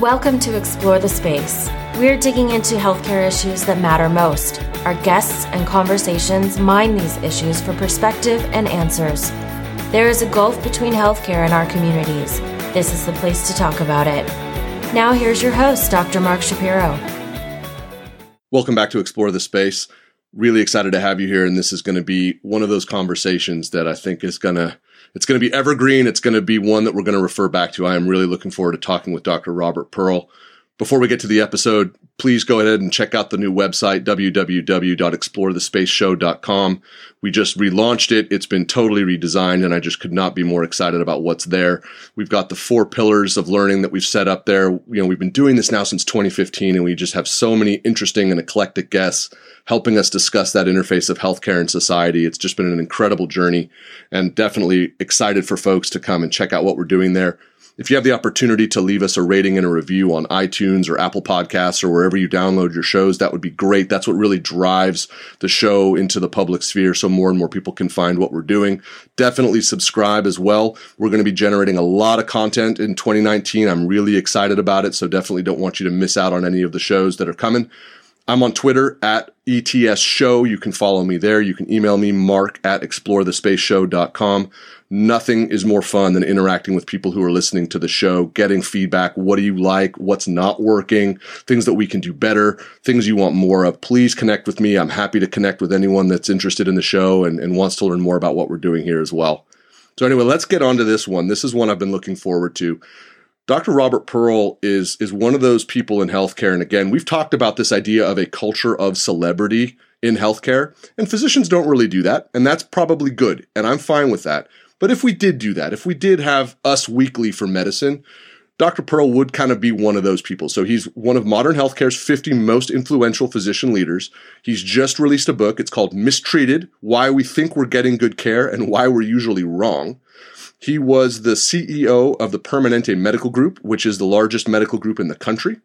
Welcome to Explore the Space. We're digging into healthcare issues that matter most. Our guests and conversations mine these issues for perspective and answers. There is a gulf between healthcare and our communities. This is the place to talk about it. Now, here's your host, Dr. Mark Shapiro. Welcome back to Explore the Space. Really excited to have you here, and this is going to be one of those conversations that I think is going to it's going to be evergreen. It's going to be one that we're going to refer back to. I am really looking forward to talking with Dr. Robert Pearl. Before we get to the episode, please go ahead and check out the new website, www.explorethespaceshow.com. We just relaunched it. It's been totally redesigned, and I just could not be more excited about what's there. We've got the four pillars of learning that we've set up there. You know, we've been doing this now since 2015, and we just have so many interesting and eclectic guests helping us discuss that interface of healthcare and society. It's just been an incredible journey, and definitely excited for folks to come and check out what we're doing there. If you have the opportunity to leave us a rating and a review on iTunes or Apple Podcasts or wherever you download your shows, that would be great. That's what really drives the show into the public sphere so more and more people can find what we're doing. Definitely subscribe as well. We're going to be generating a lot of content in 2019. I'm really excited about it, so definitely don't want you to miss out on any of the shows that are coming. I'm on Twitter at ETS Show. You can follow me there. You can email me, mark at explorethespaceshow.com. Nothing is more fun than interacting with people who are listening to the show, getting feedback. What do you like? What's not working? Things that we can do better, things you want more of. Please connect with me. I'm happy to connect with anyone that's interested in the show and, and wants to learn more about what we're doing here as well. So, anyway, let's get on to this one. This is one I've been looking forward to. Dr. Robert Pearl is is one of those people in healthcare, and again, we've talked about this idea of a culture of celebrity in healthcare, and physicians don't really do that, and that's probably good, and I'm fine with that. But if we did do that, if we did have Us Weekly for medicine, Dr. Pearl would kind of be one of those people. So he's one of modern healthcare's 50 most influential physician leaders. He's just released a book. It's called Mistreated Why We Think We're Getting Good Care and Why We're Usually Wrong. He was the CEO of the Permanente Medical Group, which is the largest medical group in the country.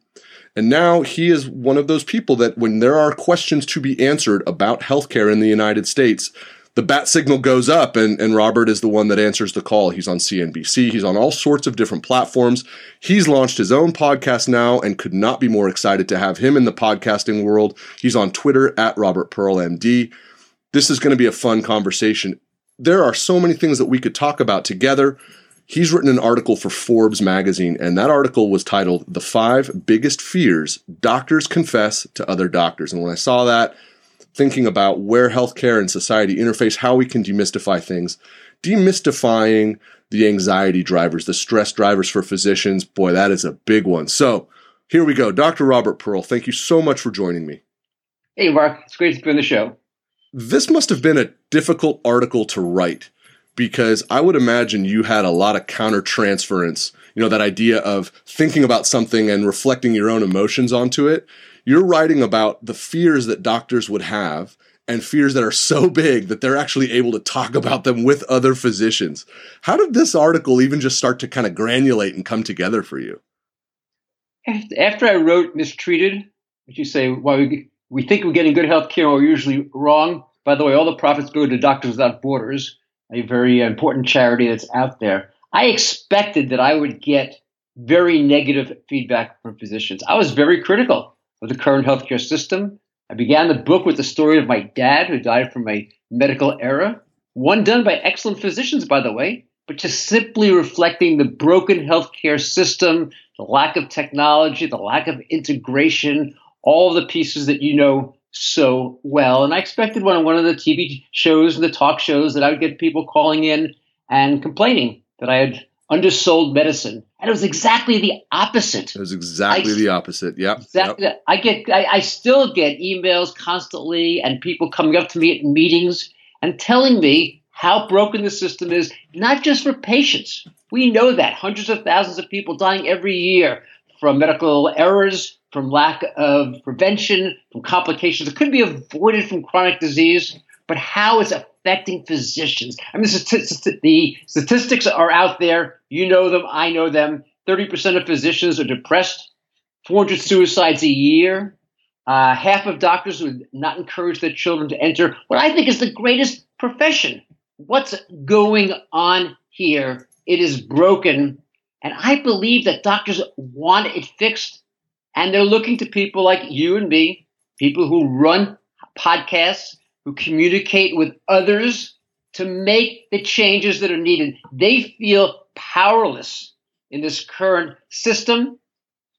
And now he is one of those people that when there are questions to be answered about healthcare in the United States, the bat signal goes up and, and Robert is the one that answers the call. He's on CNBC. He's on all sorts of different platforms. He's launched his own podcast now and could not be more excited to have him in the podcasting world. He's on Twitter at Robert Pearl MD. This is going to be a fun conversation. There are so many things that we could talk about together. He's written an article for Forbes magazine, and that article was titled The Five Biggest Fears Doctors Confess to Other Doctors. And when I saw that, thinking about where healthcare and society interface, how we can demystify things, demystifying the anxiety drivers, the stress drivers for physicians. Boy, that is a big one. So here we go. Dr. Robert Pearl, thank you so much for joining me. Hey, Mark. It's great to be on the show. This must have been a difficult article to write because I would imagine you had a lot of counter transference. You know, that idea of thinking about something and reflecting your own emotions onto it you're writing about the fears that doctors would have and fears that are so big that they're actually able to talk about them with other physicians. How did this article even just start to kind of granulate and come together for you? After I wrote Mistreated, which you say, well, we, we think we're getting good health care, we're usually wrong. By the way, all the profits go to Doctors Without Borders, a very important charity that's out there. I expected that I would get very negative feedback from physicians. I was very critical of the current healthcare system. I began the book with the story of my dad, who died from a medical error, one done by excellent physicians, by the way, but just simply reflecting the broken healthcare system, the lack of technology, the lack of integration, all the pieces that you know so well. And I expected one of one of the TV shows and the talk shows that I would get people calling in and complaining that I had undersold medicine. And it was exactly the opposite. It was exactly I, the opposite. Yep. Exactly. Yep. I get I, I still get emails constantly and people coming up to me at meetings and telling me how broken the system is, not just for patients. We know that hundreds of thousands of people dying every year from medical errors, from lack of prevention, from complications that could be avoided from chronic disease, but how it's affecting physicians. I mean, the statistics are out there. You know them. I know them. 30% of physicians are depressed, 400 suicides a year. Uh, half of doctors would not encourage their children to enter what I think is the greatest profession. What's going on here? It is broken. And I believe that doctors want it fixed. And they're looking to people like you and me, people who run podcasts, who communicate with others to make the changes that are needed. They feel powerless in this current system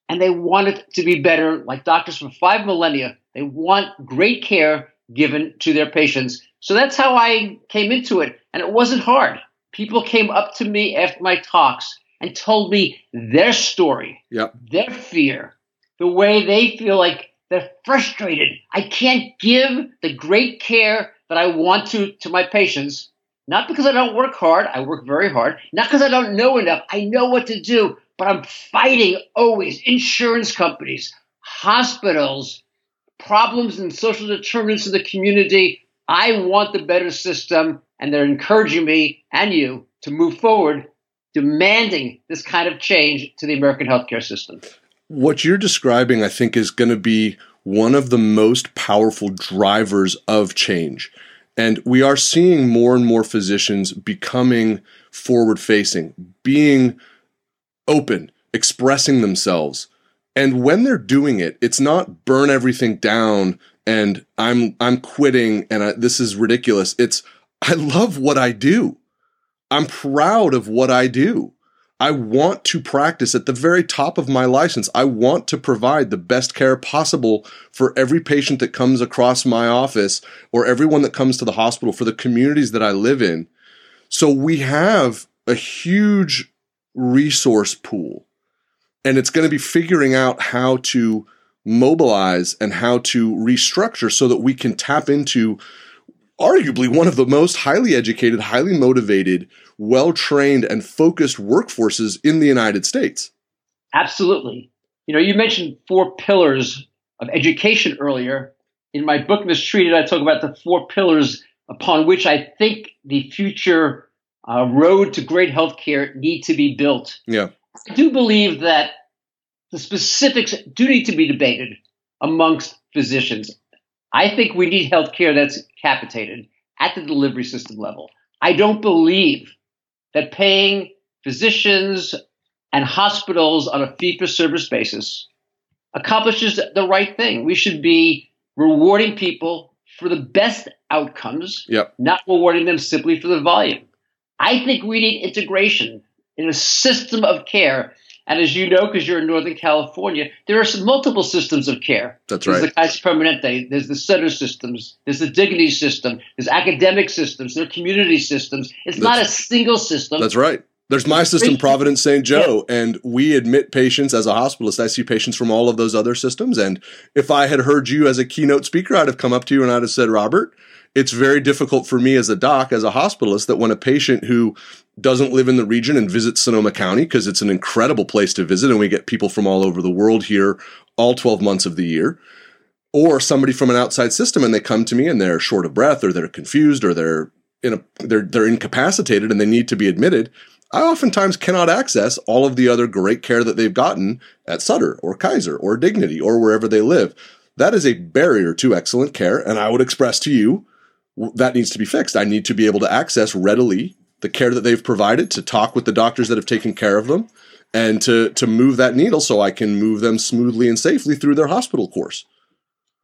and they want it to be better, like doctors for five millennia. They want great care given to their patients. So that's how I came into it. And it wasn't hard. People came up to me after my talks and told me their story, yep. their fear, the way they feel like they're frustrated. I can't give the great care that I want to to my patients, not because I don't work hard, I work very hard, not because I don't know enough, I know what to do, but I'm fighting always insurance companies, hospitals, problems and social determinants of the community. I want the better system, and they're encouraging me and you to move forward, demanding this kind of change to the American healthcare system. What you're describing, I think, is going to be one of the most powerful drivers of change. And we are seeing more and more physicians becoming forward facing, being open, expressing themselves, and when they're doing it, it's not burn everything down and I'm I'm quitting and I, this is ridiculous. It's I love what I do. I'm proud of what I do. I want to practice at the very top of my license. I want to provide the best care possible for every patient that comes across my office or everyone that comes to the hospital for the communities that I live in. So we have a huge resource pool and it's going to be figuring out how to mobilize and how to restructure so that we can tap into arguably one of the most highly educated, highly motivated, well trained, and focused workforces in the United States. Absolutely. You know, you mentioned four pillars of education earlier. In my book, Mistreated, I talk about the four pillars upon which I think the future uh, road to great healthcare need to be built. Yeah. I do believe that the specifics do need to be debated amongst physicians. I think we need healthcare that's capitated at the delivery system level. I don't believe that paying physicians and hospitals on a fee for service basis accomplishes the right thing. We should be rewarding people for the best outcomes, yep. not rewarding them simply for the volume. I think we need integration in a system of care. And as you know, because you're in Northern California, there are multiple systems of care. That's there's right. There's the Kaiser Permanente, there's the Sutter systems, there's the Dignity system, there's academic systems, there are community systems. It's that's, not a single system. That's right. There's my system, Providence St. Joe, yeah. and we admit patients as a hospitalist. I see patients from all of those other systems. And if I had heard you as a keynote speaker, I'd have come up to you and I'd have said, Robert, it's very difficult for me as a doc, as a hospitalist, that when a patient who doesn't live in the region and visits Sonoma County, because it's an incredible place to visit, and we get people from all over the world here all 12 months of the year, or somebody from an outside system and they come to me and they're short of breath or they're confused or they're in a they're they're incapacitated and they need to be admitted. I oftentimes cannot access all of the other great care that they've gotten at Sutter or Kaiser or Dignity or wherever they live. That is a barrier to excellent care, and I would express to you that needs to be fixed. I need to be able to access readily the care that they've provided, to talk with the doctors that have taken care of them, and to to move that needle so I can move them smoothly and safely through their hospital course.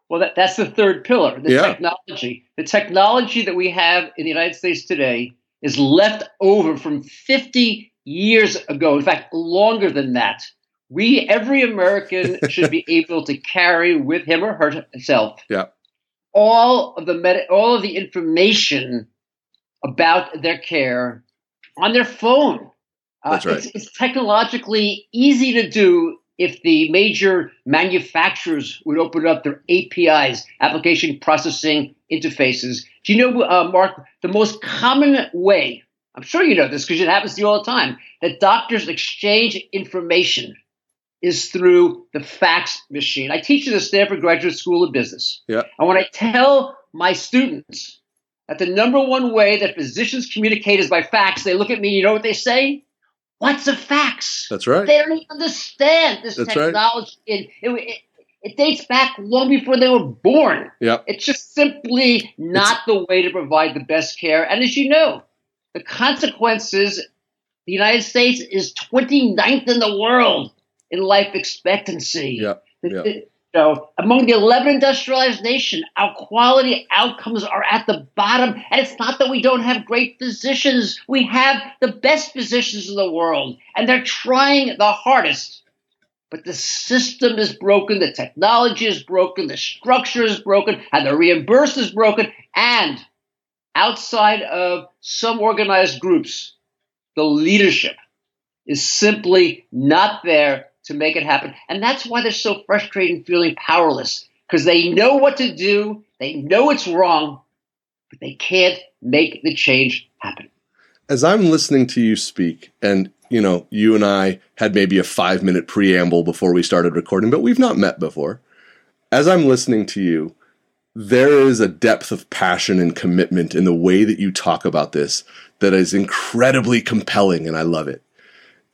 Well, that, that's the third pillar, the Yeah. technology. The technology that we have in the United States today is left over from 50 years ago. In fact, longer than that. We, every American, should be able to carry with him or herself Yeah. All of the med- all of the information about their care on their phone. Uh, That's right. It's, it's technologically easy to do if the major manufacturers would open up their APIs, application processing interfaces. Do you know, uh, Mark, the most common way? I'm sure you know this because it happens to you all the time. That doctors exchange information is through the fax machine. I teach at the Stanford Graduate School of Business. Yeah. And when I tell my students that the number one way that physicians communicate is by fax, they look at me, you know what they say? What's a fax? That's right. They don't even understand this That's right. technology. It, it, it, it dates back long before they were born. Yep. It's just simply not the way to provide the best care. And as you know, the consequences the United States is 29th in the world in life expectancy. Yeah. yeah. So among the 11 industrialized nations, our quality outcomes are at the bottom. And it's not that we don't have great physicians. We have the best physicians in the world, and they're trying the hardest. But the system is broken, the technology is broken, the structure is broken, and the reimbursement is broken. And outside of some organized groups, the leadership is simply not there to make it happen. And that's why they're so frustrated and feeling powerless because they know what to do, they know it's wrong, but they can't make the change happen. As I'm listening to you speak, and you know, you and I had maybe a five minute preamble before we started recording, but we've not met before. As I'm listening to you, there is a depth of passion and commitment in the way that you talk about this that is incredibly compelling, and I love it.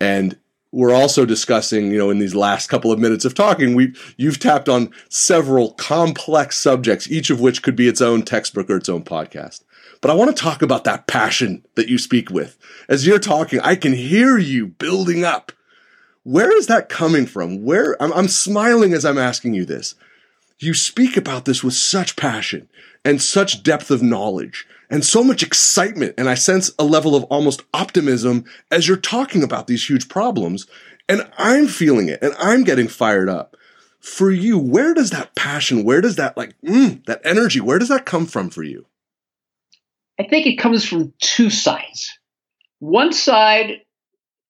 And we're also discussing, you know, in these last couple of minutes of talking, we you've tapped on several complex subjects, each of which could be its own textbook or its own podcast. But I want to talk about that passion that you speak with. As you're talking, I can hear you building up. Where is that coming from? Where I'm, I'm smiling as I'm asking you this. You speak about this with such passion and such depth of knowledge and so much excitement. And I sense a level of almost optimism as you're talking about these huge problems. And I'm feeling it and I'm getting fired up. For you, where does that passion, where does that like, mm, that energy, where does that come from for you? I think it comes from two sides. One side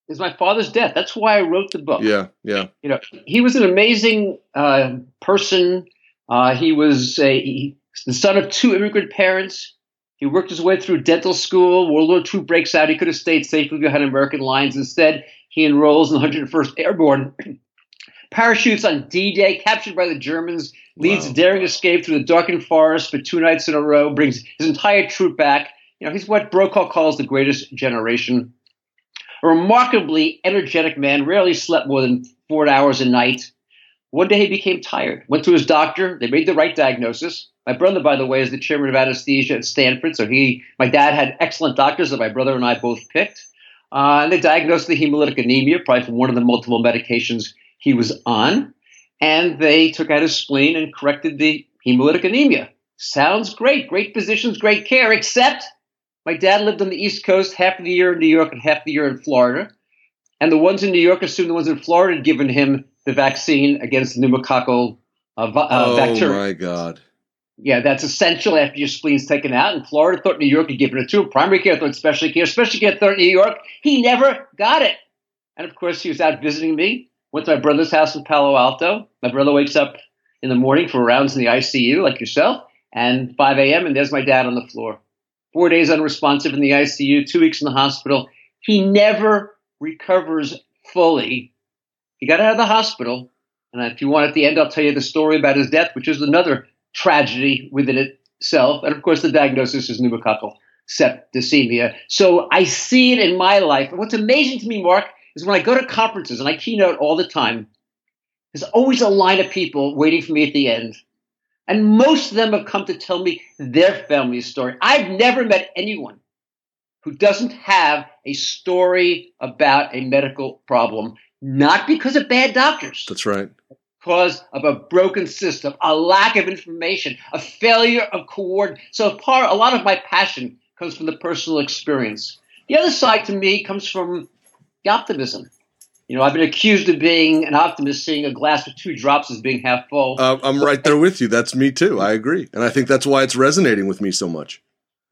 is my father's death. That's why I wrote the book. Yeah, yeah. You know, he was an amazing uh, person. Uh, he was a, he, the son of two immigrant parents. He worked his way through dental school. World War II breaks out. He could have stayed safely behind American lines. Instead, he enrolls in the 101st Airborne, parachutes on D-Day, captured by the Germans, leads wow. a daring escape through the darkened forest for two nights in a row, brings his entire troop back. You know, he's what Brokaw calls the greatest generation. A remarkably energetic man, rarely slept more than four hours a night. One day he became tired, went to his doctor. They made the right diagnosis. My brother, by the way, is the chairman of anesthesia at Stanford. So he, my dad had excellent doctors that my brother and I both picked. Uh, and they diagnosed the hemolytic anemia, probably from one of the multiple medications he was on. And they took out his spleen and corrected the hemolytic anemia. Sounds great. Great physicians, great care, except my dad lived on the East Coast half of the year in New York and half the year in Florida. And the ones in New York assumed the ones in Florida had given him the vaccine against the pneumococcal uh, uh, oh bacteria. Oh my God! Yeah, that's essential after your spleen's taken out. And Florida thought New York had given it to him. Primary care thought specialty care. Specialty care thought New York. He never got it. And of course, he was out visiting me. Went to my brother's house in Palo Alto. My brother wakes up in the morning for rounds in the ICU, like yourself, and 5 a.m. and there's my dad on the floor. Four days unresponsive in the ICU, two weeks in the hospital. He never recovers fully he got out of the hospital. And if you want at the end, I'll tell you the story about his death, which is another tragedy within itself. And of course, the diagnosis is pneumococcal septicemia. So I see it in my life. And what's amazing to me, Mark, is when I go to conferences and I keynote all the time, there's always a line of people waiting for me at the end. And most of them have come to tell me their family story. I've never met anyone who doesn't have a story about a medical problem not because of bad doctors. That's right. Because of a broken system, a lack of information, a failure of coordination. So part, a lot of my passion comes from the personal experience. The other side to me comes from the optimism. You know, I've been accused of being an optimist, seeing a glass with two drops as being half full. Uh, I'm right there with you. That's me too. I agree, and I think that's why it's resonating with me so much.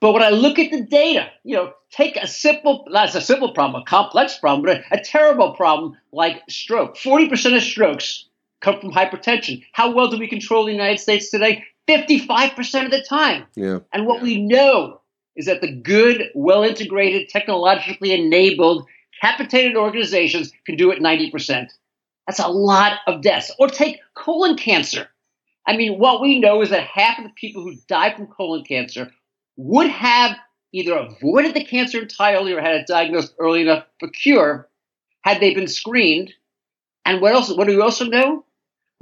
But when I look at the data, you know, take a simple, that's a simple problem, a complex problem, but a, a terrible problem like stroke. 40% of strokes come from hypertension. How well do we control the United States today? 55% of the time. Yeah. And what we know is that the good, well integrated, technologically enabled, capitated organizations can do it 90%. That's a lot of deaths. Or take colon cancer. I mean, what we know is that half of the people who die from colon cancer would have either avoided the cancer entirely or had it diagnosed early enough for cure had they been screened. And what else? What do we also know?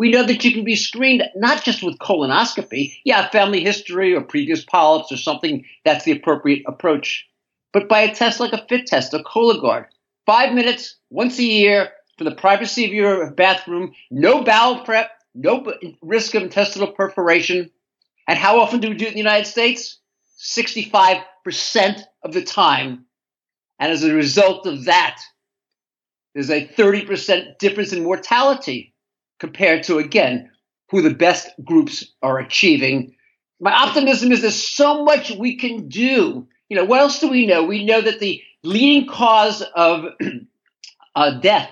We know that you can be screened not just with colonoscopy, yeah, family history or previous polyps or something that's the appropriate approach, but by a test like a FIT test, a Cologuard. five minutes once a year for the privacy of your bathroom, no bowel prep, no risk of intestinal perforation. And how often do we do it in the United States? 65% of the time. And as a result of that, there's a 30% difference in mortality compared to, again, who the best groups are achieving. My optimism is there's so much we can do. You know, what else do we know? We know that the leading cause of uh, death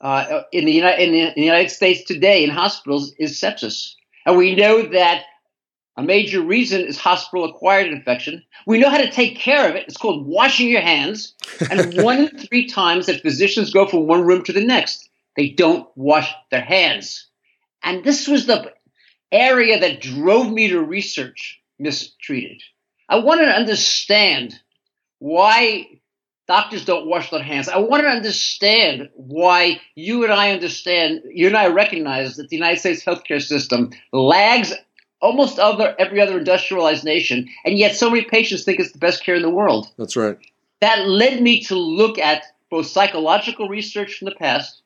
uh, in, the, in, the, in the United States today in hospitals is sepsis. And we know that a major reason is hospital acquired infection. We know how to take care of it. It's called washing your hands. And one in three times that physicians go from one room to the next, they don't wash their hands. And this was the area that drove me to research mistreated. I wanted to understand why doctors don't wash their hands. I wanted to understand why you and I understand, you and I recognize that the United States healthcare system lags almost other every other industrialized nation, and yet so many patients think it's the best care in the world. That's right. That led me to look at both psychological research from the past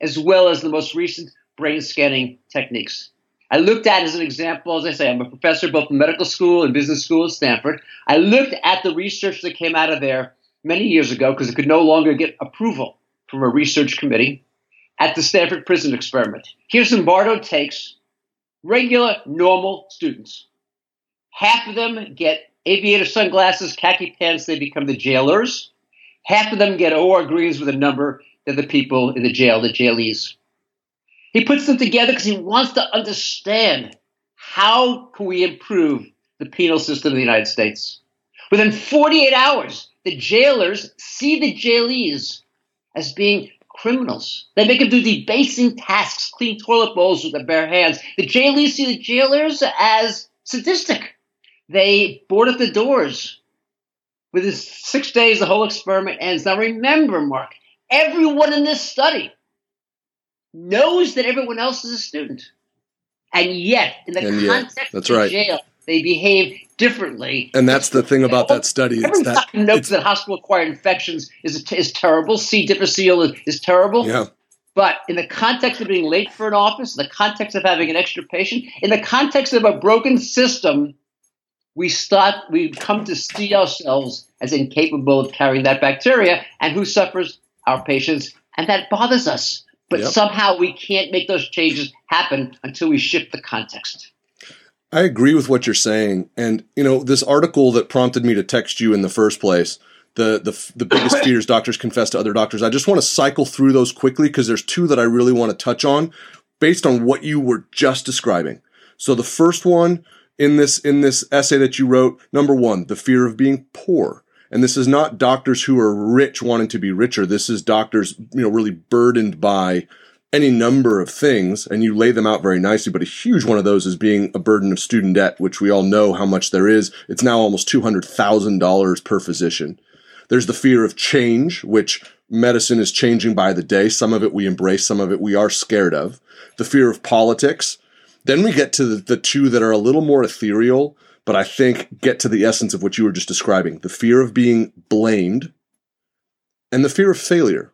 as well as the most recent brain scanning techniques. I looked at as an example, as I say, I'm a professor both in medical school and business school at Stanford. I looked at the research that came out of there many years ago because it could no longer get approval from a research committee at the Stanford Prison Experiment. Here Zimbardo takes regular, normal students. Half of them get aviator sunglasses, khaki pants, they become the jailers. Half of them get OR greens with a number, they're the people in the jail, the jailees. He puts them together because he wants to understand how can we improve the penal system of the United States. Within 48 hours, the jailers see the jailees as being criminals. They make them do debasing tasks, clean toilet bowls with their bare hands. The jailees see the jailers as sadistic. They board up the doors. Within six days, the whole experiment ends. Now remember, Mark, everyone in this study knows that everyone else is a student. And yet, in the and context yet, that's of right. jail, they behave differently. And that's the thing about that study. Everyone that, knows that hospital-acquired infections is is terrible. C. difficile is, is terrible. Yeah. But in the context of being late for an office, in the context of having an extra patient, in the context of a broken system, we start we come to see ourselves as incapable of carrying that bacteria, and who suffers? Our patients, and that bothers us. But yep. somehow we can't make those changes happen until we shift the context. I agree with what you're saying. And, you know, this article that prompted me to text you in the first place, the, the, the biggest fears doctors confess to other doctors, I just want to cycle through those quickly because there's two that I really want to touch on based on what you were just describing. So the first one in this, in this essay that you wrote, number one, the fear of being poor. And this is not doctors who are rich wanting to be richer. This is doctors, you know, really burdened by any number of things, and you lay them out very nicely, but a huge one of those is being a burden of student debt, which we all know how much there is. It's now almost $200,000 per physician. There's the fear of change, which medicine is changing by the day. Some of it we embrace, some of it we are scared of. The fear of politics. Then we get to the, the two that are a little more ethereal, but I think get to the essence of what you were just describing the fear of being blamed and the fear of failure.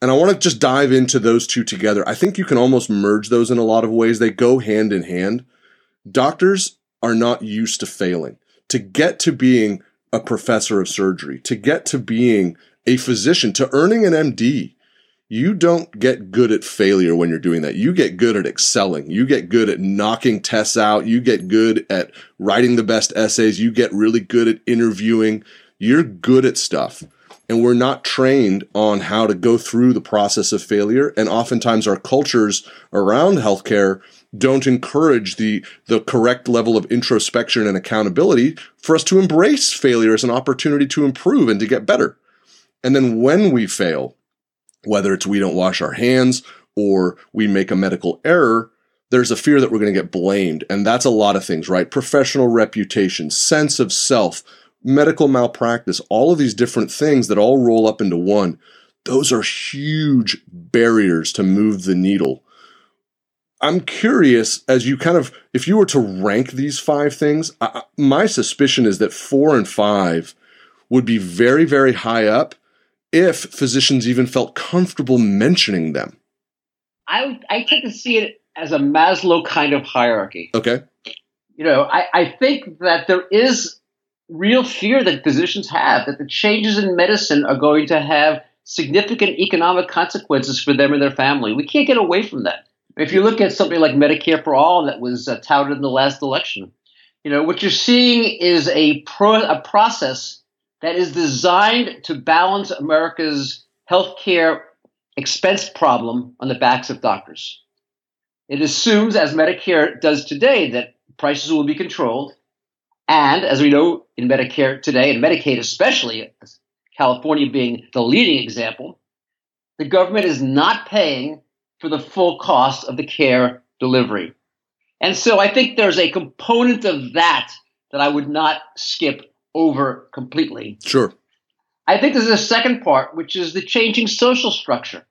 And I want to just dive into those two together. I think you can almost merge those in a lot of ways. They go hand in hand. Doctors are not used to failing. To get to being a professor of surgery, to get to being a physician, to earning an MD, you don't get good at failure when you're doing that. You get good at excelling. You get good at knocking tests out. You get good at writing the best essays. You get really good at interviewing. You're good at stuff and we're not trained on how to go through the process of failure. And oftentimes our cultures around healthcare don't encourage the, the correct level of introspection and accountability for us to embrace failure as an opportunity to improve and to get better. And then when we fail, whether it's we don't wash our hands or we make a medical error, there's a fear that we're going to get blamed. And that's a lot of things, right? Professional reputation, sense of self, medical malpractice, all of these different things that all roll up into one, those are huge barriers to move the needle. I'm curious as you kind of, if you were to rank these five things, I, my suspicion is that four and five would be very, very high up if physicians even felt comfortable mentioning them. I I tend to see it as a Maslow kind of hierarchy. Okay. You know, I, I think that there is real fear that physicians have that the changes in medicine are going to have significant economic consequences for them and their family. We can't get away from that. If you look at something like Medicare for All that was uh, touted in the last election, you know what you're seeing is a pro, a process that is designed to balance America's healthcare expense problem on the backs of doctors. It assumes, as Medicare does today, that prices will be controlled. And as we know in Medicare today, and Medicaid especially, California being the leading example, the government is not paying for the full cost of the care delivery. And so I think there's a component of that that I would not skip over completely. Sure. I think there's a second part, which is the changing social structure.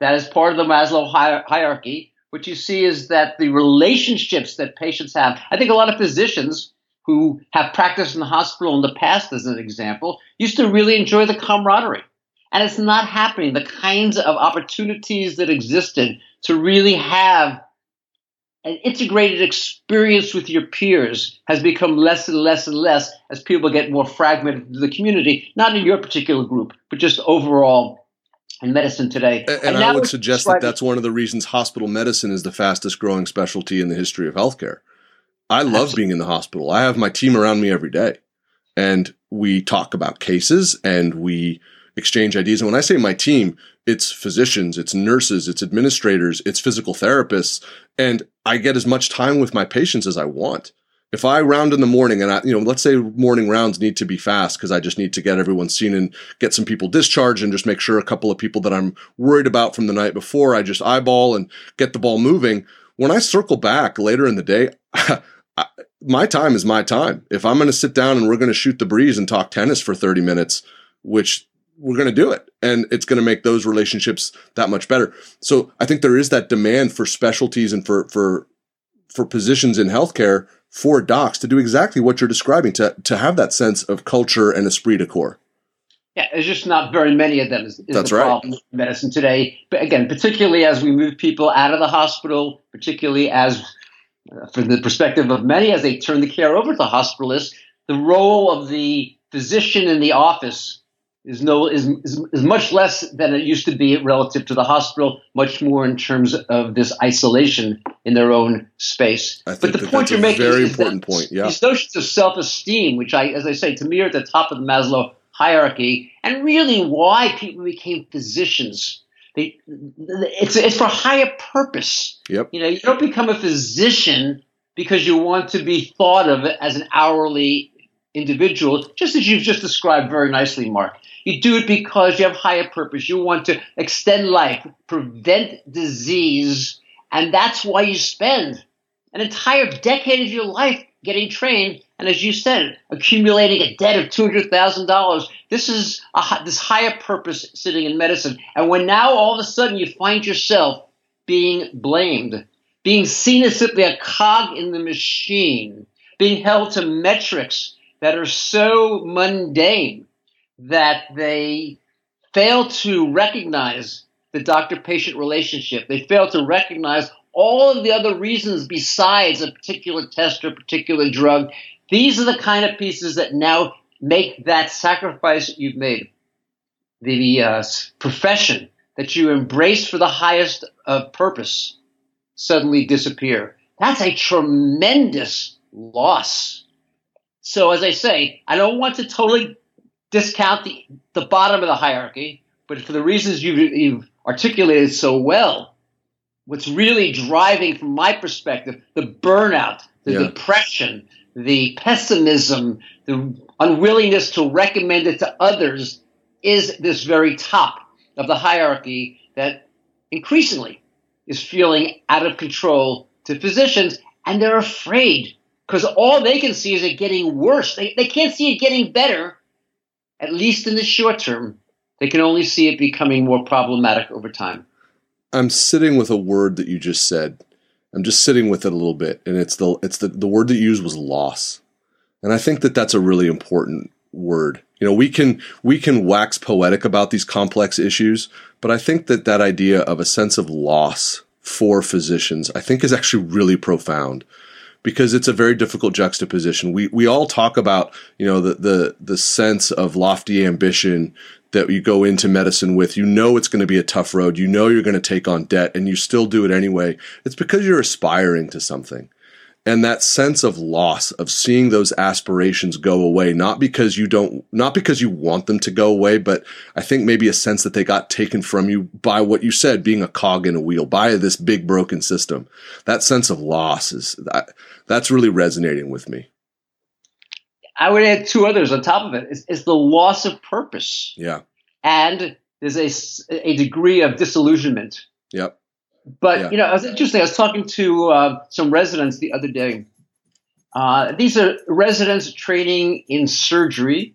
That is part of the Maslow hierarchy. What you see is that the relationships that patients have, I think a lot of physicians who have practiced in the hospital in the past, as an example, used to really enjoy the camaraderie. And it's not happening. The kinds of opportunities that existed to really have an integrated experience with your peers has become less and less and less as people get more fragmented into the community, not in your particular group, but just overall in medicine today. And, and I would suggest that that's one of the reasons hospital medicine is the fastest growing specialty in the history of healthcare. I love Absolutely. being in the hospital. I have my team around me every day, and we talk about cases and we exchange ideas. And when I say my team, it's physicians, it's nurses, it's administrators, it's physical therapists, and I get as much time with my patients as I want. If I round in the morning and I, you know, let's say morning rounds need to be fast because I just need to get everyone seen and get some people discharged and just make sure a couple of people that I'm worried about from the night before, I just eyeball and get the ball moving. When I circle back later in the day, my time is my time. If I'm going to sit down and we're going to shoot the breeze and talk tennis for 30 minutes, which we're going to do it and it's going to make those relationships that much better so i think there is that demand for specialties and for for for positions in healthcare for docs to do exactly what you're describing to to have that sense of culture and esprit de corps yeah, there's just not very many of them. Is, is That's the right. problem in medicine today. But again, particularly as we move people out of the hospital, particularly as, uh, from the perspective of many, as they turn the care over to the hospitalists, the role of the physician in the office is no is, is, is much less than it used to be relative to the hospital. Much more in terms of this isolation in their own space. but the point you're making is very is, important point. Yeah, these notions of self-esteem, which I, as I say, to me are at the top of the Maslow hierarchy, and really why people became physicians. They, it's it's for higher purpose. Yep. You know, you don't become a physician because you want to be thought of as an hourly individual, just as you've just described very nicely, Mark. You do it because you have higher purpose. You want to extend life, prevent disease, and that's why you spend an entire decade of your life getting trained. And as you said, accumulating a debt of two hundred thousand dollars. This is a, this higher purpose sitting in medicine. And when now all of a sudden you find yourself being blamed, being seen as simply a cog in the machine, being held to metrics that are so mundane that they fail to recognize the doctor patient relationship. They fail to recognize all of the other reasons besides a particular test or a particular drug. These are the kind of pieces that now make that sacrifice you've made, the uh, profession that you embrace for the highest of purpose, suddenly disappear. That's a tremendous loss. So, as I say, I don't want to totally discount the, the bottom of the hierarchy, but for the reasons you've, you've articulated so well, what's really driving, from my perspective, the burnout, the yeah. depression, the pessimism, the unwillingness to recommend it to others is this very top of the hierarchy that increasingly is feeling out of control to physicians, and they're afraid because all they can see is it getting worse. They, they can't see it getting better at least in the short term, they can only see it becoming more problematic over time. I'm sitting with a word that you just said. I'm just sitting with it a little bit, and it's the it's the the word that you used was loss, and I think that that's a really important word You know, we can we can wax poetic about these complex issues, but I think that that idea of a sense of loss for physicians, I think is actually really profound because it's a very difficult juxtaposition. We we all talk about, you know, the the the sense of lofty ambition that you go into medicine with. You know it's going to be a tough road. You know you're going to take on debt and you still do it anyway. It's because you're aspiring to something and that sense of loss of seeing those aspirations go away not because you don't not because you want them to go away but i think maybe a sense that they got taken from you by what you said being a cog in a wheel by this big broken system. That sense of loss is that that's really resonating with me. I would add two others on top of it. It is, is the loss of purpose. Yeah. And there's a, a degree of disillusionment. Yep but yeah. you know, it was interesting. I was talking to uh, some residents the other day. Uh, these are residents training in surgery,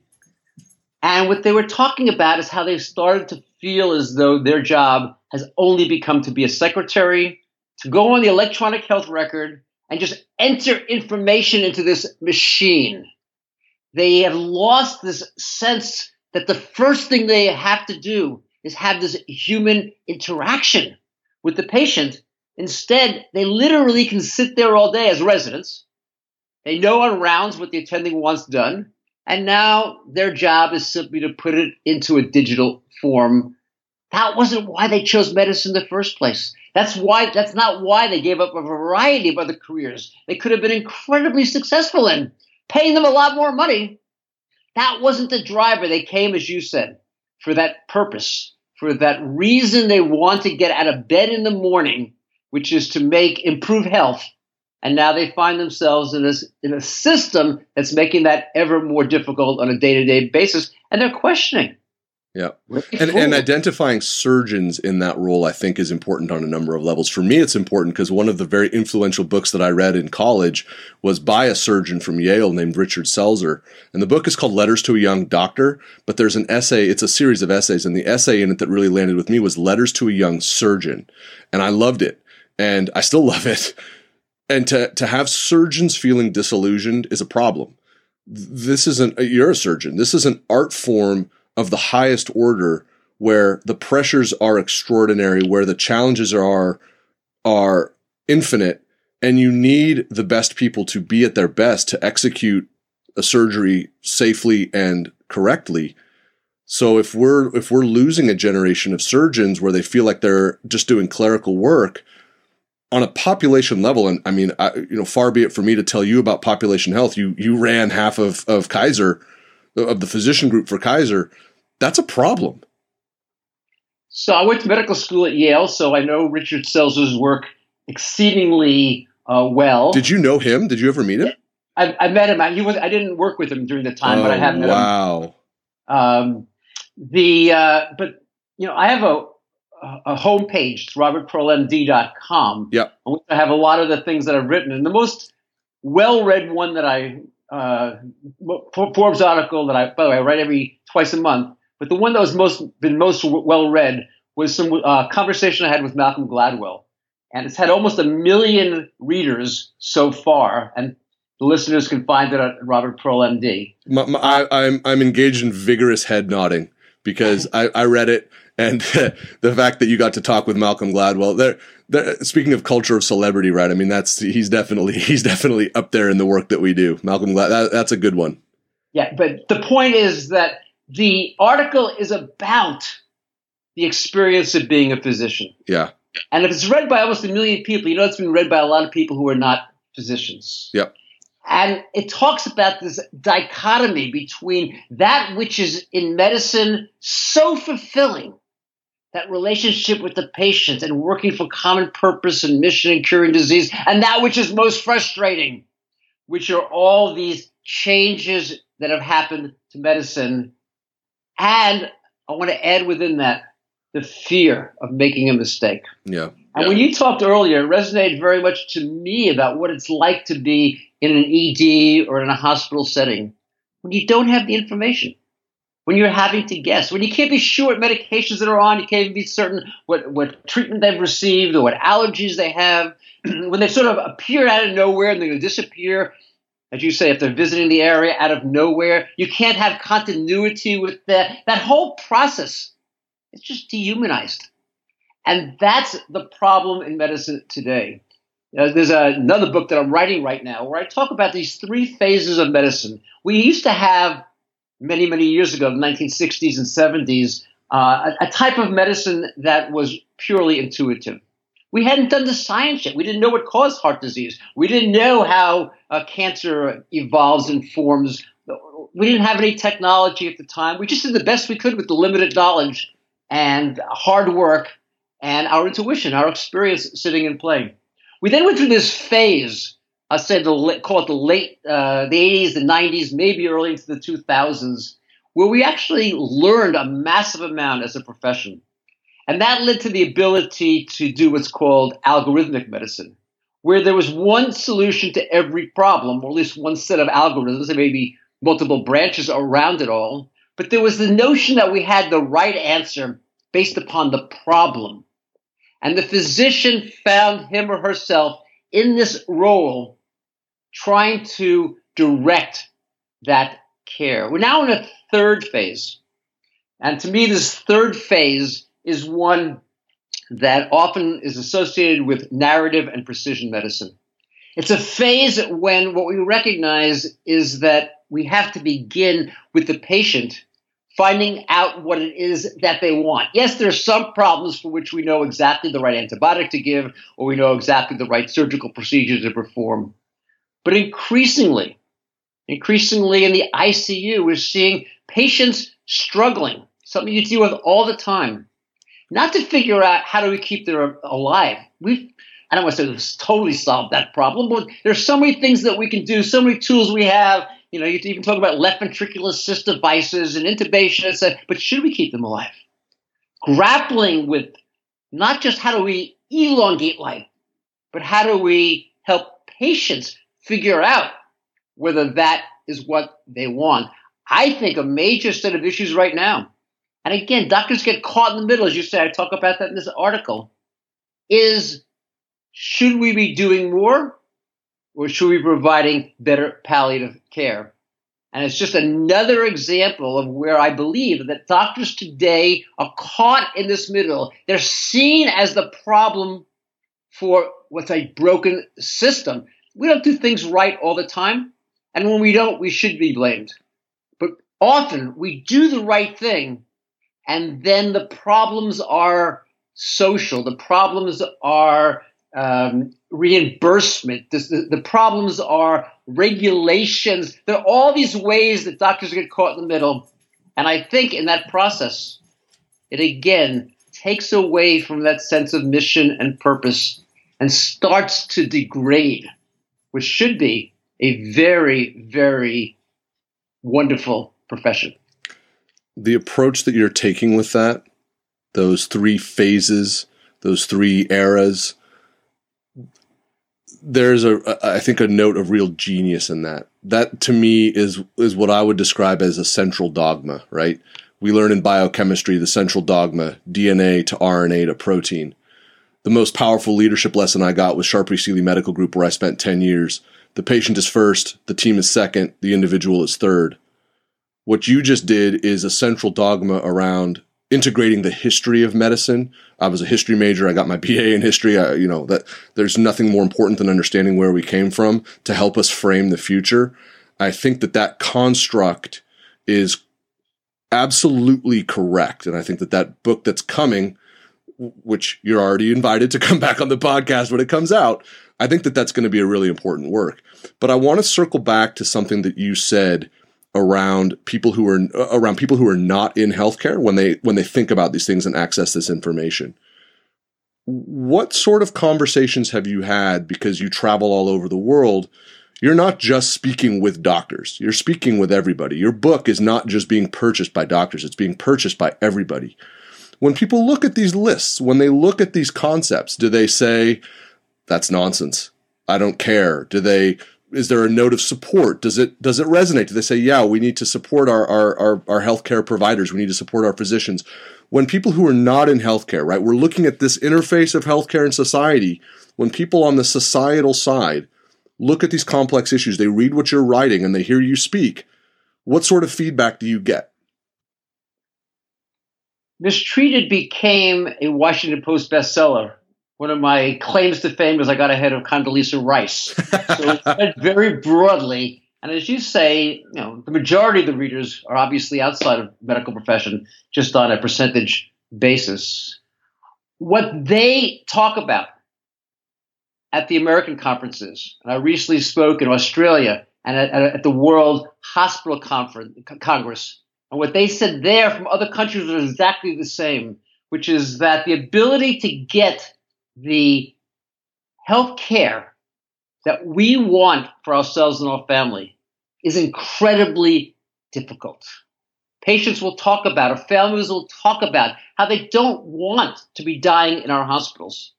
and what they were talking about is how they've started to feel as though their job has only become to be a secretary, to go on the electronic health record and just enter information into this machine. They have lost this sense that the first thing they have to do is have this human interaction with the patient. Instead, they literally can sit there all day as residents. They know on rounds what the attending wants done. And now their job is simply to put it into a digital form. That wasn't why they chose medicine in the first place. That's why that's not why they gave up a variety of other careers they could have been incredibly successful in, paying them a lot more money. That wasn't the driver. They came, as you said, for that purpose, for that reason they want to get out of bed in the morning, which is to make improve health. And now they find themselves in this in a system that's making that ever more difficult on a day to day basis, and they're questioning. Yeah. And, and identifying surgeons in that role, I think, is important on a number of levels. For me, it's important because one of the very influential books that I read in college was by a surgeon from Yale named Richard Selzer. And the book is called Letters to a Young Doctor, but there's an essay, it's a series of essays, and the essay in it that really landed with me was Letters to a Young Surgeon. And I loved it. And I still love it. And to, to have surgeons feeling disillusioned is a problem. This isn't, you're a surgeon. This is an art form of the highest order where the pressures are extraordinary, where the challenges are are infinite, and you need the best people to be at their best to execute a surgery safely and correctly. So if we're if we're losing a generation of surgeons where they feel like they're just doing clerical work on a population level, and I mean, I, you know, far be it for me to tell you about population health. You you ran half of of Kaiser, of the physician group for Kaiser that's a problem. So I went to medical school at Yale, so I know Richard Selzer's work exceedingly uh, well. Did you know him? Did you ever meet him? I, I met him. I, he was. I didn't work with him during the time, oh, but I have met wow. him. Wow. Um, the uh, but you know I have a a homepage, it's robertpearlmd.com. Yep. I have a lot of the things that I've written, and the most well-read one that I uh, Forbes article that I by the way I write every twice a month but the one that was most been most well read was some uh, conversation I had with Malcolm Gladwell, and it's had almost a million readers so far. And the listeners can find it at Robert Pearl MD. My, my, I, I'm I'm engaged in vigorous head nodding because I, I read it and the fact that you got to talk with Malcolm Gladwell there. Speaking of culture of celebrity, right? I mean, that's he's definitely he's definitely up there in the work that we do. Malcolm Glad, that, that's a good one. Yeah, but the point is that the article is about the experience of being a physician. Yeah. And if it's read by almost a million people, you know it's been read by a lot of people who are not physicians. Yep. And it talks about this dichotomy between that which is in medicine so fulfilling, that relationship with the patient and working for common purpose and mission and curing disease, and that which is most frustrating, which are all these changes that have happened to medicine and I want to add within that the fear of making a mistake. Yeah. And yeah. when you talked earlier, it resonated very much to me about what it's like to be in an ED or in a hospital setting when you don't have the information, when you're having to guess, when you can't be sure what medications that are on, you can't even be certain what, what treatment they've received or what allergies they have, when they sort of appear out of nowhere and they're going to disappear. As you say, if they're visiting the area out of nowhere, you can't have continuity with that. That whole process, it's just dehumanized. And that's the problem in medicine today. There's another book that I'm writing right now where I talk about these three phases of medicine. We used to have many, many years ago, the 1960s and 70s, uh, a, a type of medicine that was purely intuitive. We hadn't done the science yet. We didn't know what caused heart disease. We didn't know how uh, cancer evolves and forms. We didn't have any technology at the time. We just did the best we could with the limited knowledge and hard work and our intuition, our experience sitting and playing. We then went through this phase. I said the call it the late uh, the 80s, the 90s, maybe early into the 2000s, where we actually learned a massive amount as a profession. And that led to the ability to do what's called algorithmic medicine, where there was one solution to every problem, or at least one set of algorithms, and maybe multiple branches around it all. But there was the notion that we had the right answer based upon the problem. And the physician found him or herself in this role trying to direct that care. We're now in a third phase. And to me, this third phase is one that often is associated with narrative and precision medicine. It's a phase when what we recognize is that we have to begin with the patient finding out what it is that they want. Yes, there are some problems for which we know exactly the right antibiotic to give, or we know exactly the right surgical procedure to perform. But increasingly, increasingly in the ICU, we're seeing patients struggling, something you deal with all the time, not to figure out how do we keep them alive. We've I don't want to say we've totally solved that problem, but there's so many things that we can do, so many tools we have you know, you even talk about left ventricular assist devices and intubation, etc. But should we keep them alive? Grappling with not just how do we elongate life, but how do we help patients figure out whether that is what they want? I think a major set of issues right now, and again, doctors get caught in the middle, as you say, I talk about that in this article, is should we be doing more or should we be providing better palliative care? And it's just another example of where I believe that doctors today are caught in this middle. They're seen as the problem for what's a broken system. We don't do things right all the time. And when we don't, we should be blamed. But often we do the right thing, and then the problems are social. The problems are um, reimbursement. The, the, problems are regulations. There are all these ways that doctors get caught in the middle. And I think in that process, it again takes away from that sense of mission and purpose and starts to degrade, which should be a very, very wonderful profession. The approach that you're taking with that, those three phases, those three eras, there's a I think a note of real genius in that. That to me is is what I would describe as a central dogma, right? We learn in biochemistry the central dogma, DNA to RNA to protein. The most powerful leadership lesson I got was Sharp Rees-Stealy Medical Group where I spent 10 years. The patient is first, the team is second, the individual is third. What you just did is a central dogma around integrating the history of medicine. I was a history major. I got my BA in history. I, you know that there's nothing more important than understanding where we came from to help us frame the future. I think that that construct is absolutely correct, and I think that that book that's coming, which you're already invited to come back on the podcast when it comes out. I think that that's going to be a really important work. But I want to circle back to something that you said around people who are around people who are not in healthcare when they when they think about these things and access this information. What sort of conversations have you had because you travel all over the world? You're not just speaking with doctors. You're speaking with everybody. Your book is not just being purchased by doctors, it's being purchased by everybody. When people look at these lists, when they look at these concepts, do they say, that's nonsense? I don't care. Do they is there a note of support? Does it does it resonate? Do they say, yeah, we need to support our our our, our healthcare providers, we need to support our physicians? When people who are not in healthcare, right, we're looking at this interface of healthcare and society. When people on the societal side look at these complex issues, they read what you're writing, and they hear you speak, what sort of feedback do you get? Mistreated became a Washington Post bestseller. One of my claims to fame is I got ahead of Condoleezza Rice. so very broadly. And as you say, you know, the majority of the readers are obviously outside of medical profession, just on a percentage basis. What they talk about at the American conferences, and I recently spoke in Australia and at, at the World Hospital Conference, Congress, and what they said there from other countries was exactly the same, which is that the ability to get the health care that we want for ourselves and our family is incredibly difficult. Patients will talk about, or families will talk about how they don't want to be dying in our hospitals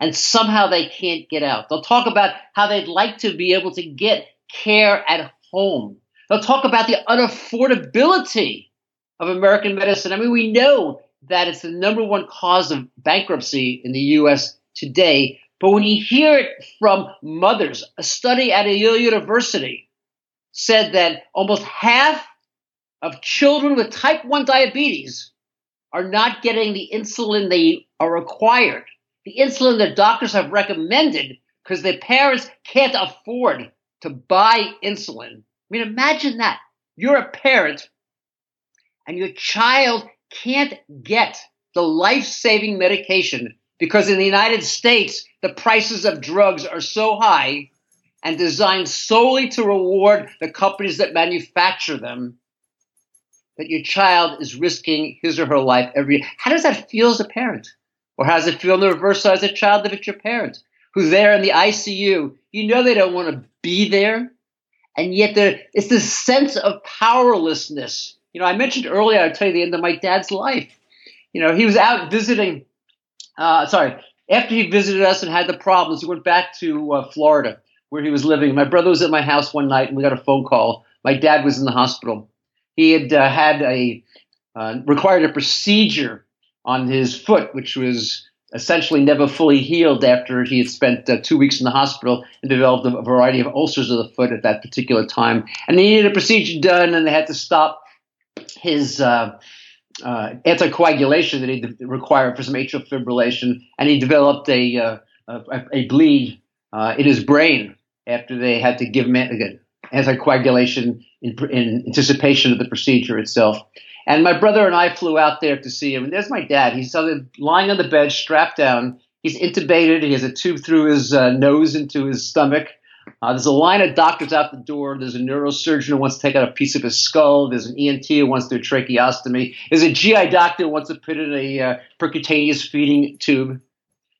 and somehow they can't get out. They'll talk about how they'd like to be able to get care at home. They'll talk about the unaffordability of American medicine. I mean, we know that it's the number one cause of bankruptcy in the US today. But when you hear it from mothers, a study at a Yale University said that almost half of children with type 1 diabetes are not getting the insulin they are required, the insulin that doctors have recommended because their parents can't afford to buy insulin. I mean, imagine that. You're a parent and your child can't get the life saving medication because in the United States, the prices of drugs are so high and designed solely to reward the companies that manufacture them that your child is risking his or her life every how does that feel as a parent? Or how does it feel in the reverse side as a child if it's your parent who's there in the icu you know they don't want to be there and yet there it's this sense of powerlessness. You know i mentioned earlier i'll tell you the end of my dad's life. You know he was out visiting uh, sorry after he visited us and had the problems he went back to uh, florida where he was living. My brother was at my house one night and we got a phone call. My dad was in the hospital. He had uh, had a uh, required a procedure on his foot, which was essentially never fully healed after he had spent uh, two weeks in the hospital and developed a variety of ulcers of the foot at that particular time. And he needed a procedure done, and they had to stop his uh, uh, anticoagulation that he required for some atrial fibrillation, and he developed a uh, a, a, bleed uh, in his brain after they had to give him again, anticoagulation in, in anticipation of the procedure itself. And my brother and I flew out there to see him. And there's my dad. He's lying on the bed, strapped down. He's intubated. He has a tube through his uh, nose into his stomach. Uh, there's a line of doctors out the door. There's a neurosurgeon who wants to take out a piece of his skull. There's an ENT who wants to do a tracheostomy. There's a GI doctor who wants to put in a uh, percutaneous feeding tube.